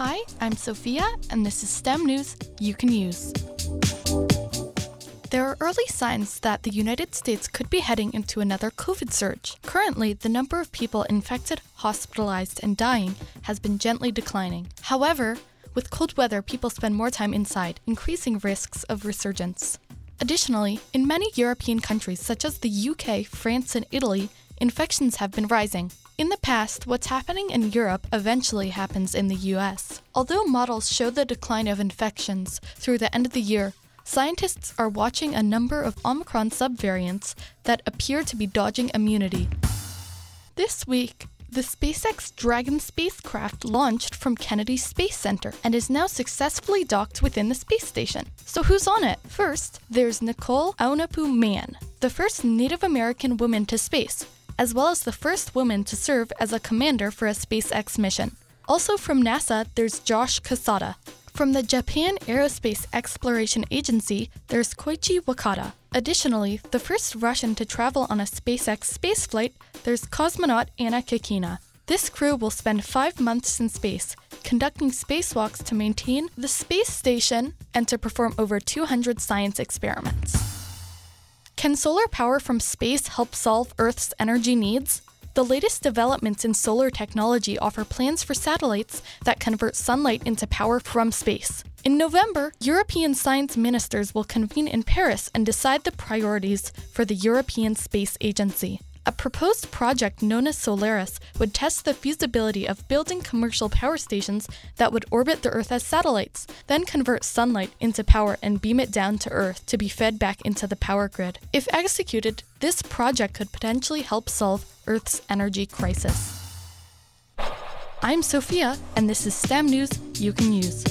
Hi, I'm Sophia, and this is STEM news you can use. There are early signs that the United States could be heading into another COVID surge. Currently, the number of people infected, hospitalized, and dying has been gently declining. However, with cold weather, people spend more time inside, increasing risks of resurgence. Additionally, in many European countries such as the UK, France, and Italy, infections have been rising. In the past, what's happening in Europe eventually happens in the US. Although models show the decline of infections through the end of the year, scientists are watching a number of Omicron subvariants that appear to be dodging immunity. This week, the SpaceX Dragon spacecraft launched from Kennedy Space Center and is now successfully docked within the space station. So, who's on it? First, there's Nicole Aunapu Mann, the first Native American woman to space, as well as the first woman to serve as a commander for a SpaceX mission. Also from NASA, there's Josh Cassada. From the Japan Aerospace Exploration Agency, there's Koichi Wakata. Additionally, the first Russian to travel on a SpaceX spaceflight, there's cosmonaut Anna Kikina. This crew will spend five months in space, conducting spacewalks to maintain the space station and to perform over 200 science experiments. Can solar power from space help solve Earth's energy needs? The latest developments in solar technology offer plans for satellites that convert sunlight into power from space. In November, European science ministers will convene in Paris and decide the priorities for the European Space Agency. A proposed project known as Solaris would test the feasibility of building commercial power stations that would orbit the Earth as satellites, then convert sunlight into power and beam it down to Earth to be fed back into the power grid. If executed, this project could potentially help solve Earth's energy crisis. I'm Sophia, and this is STEM news you can use.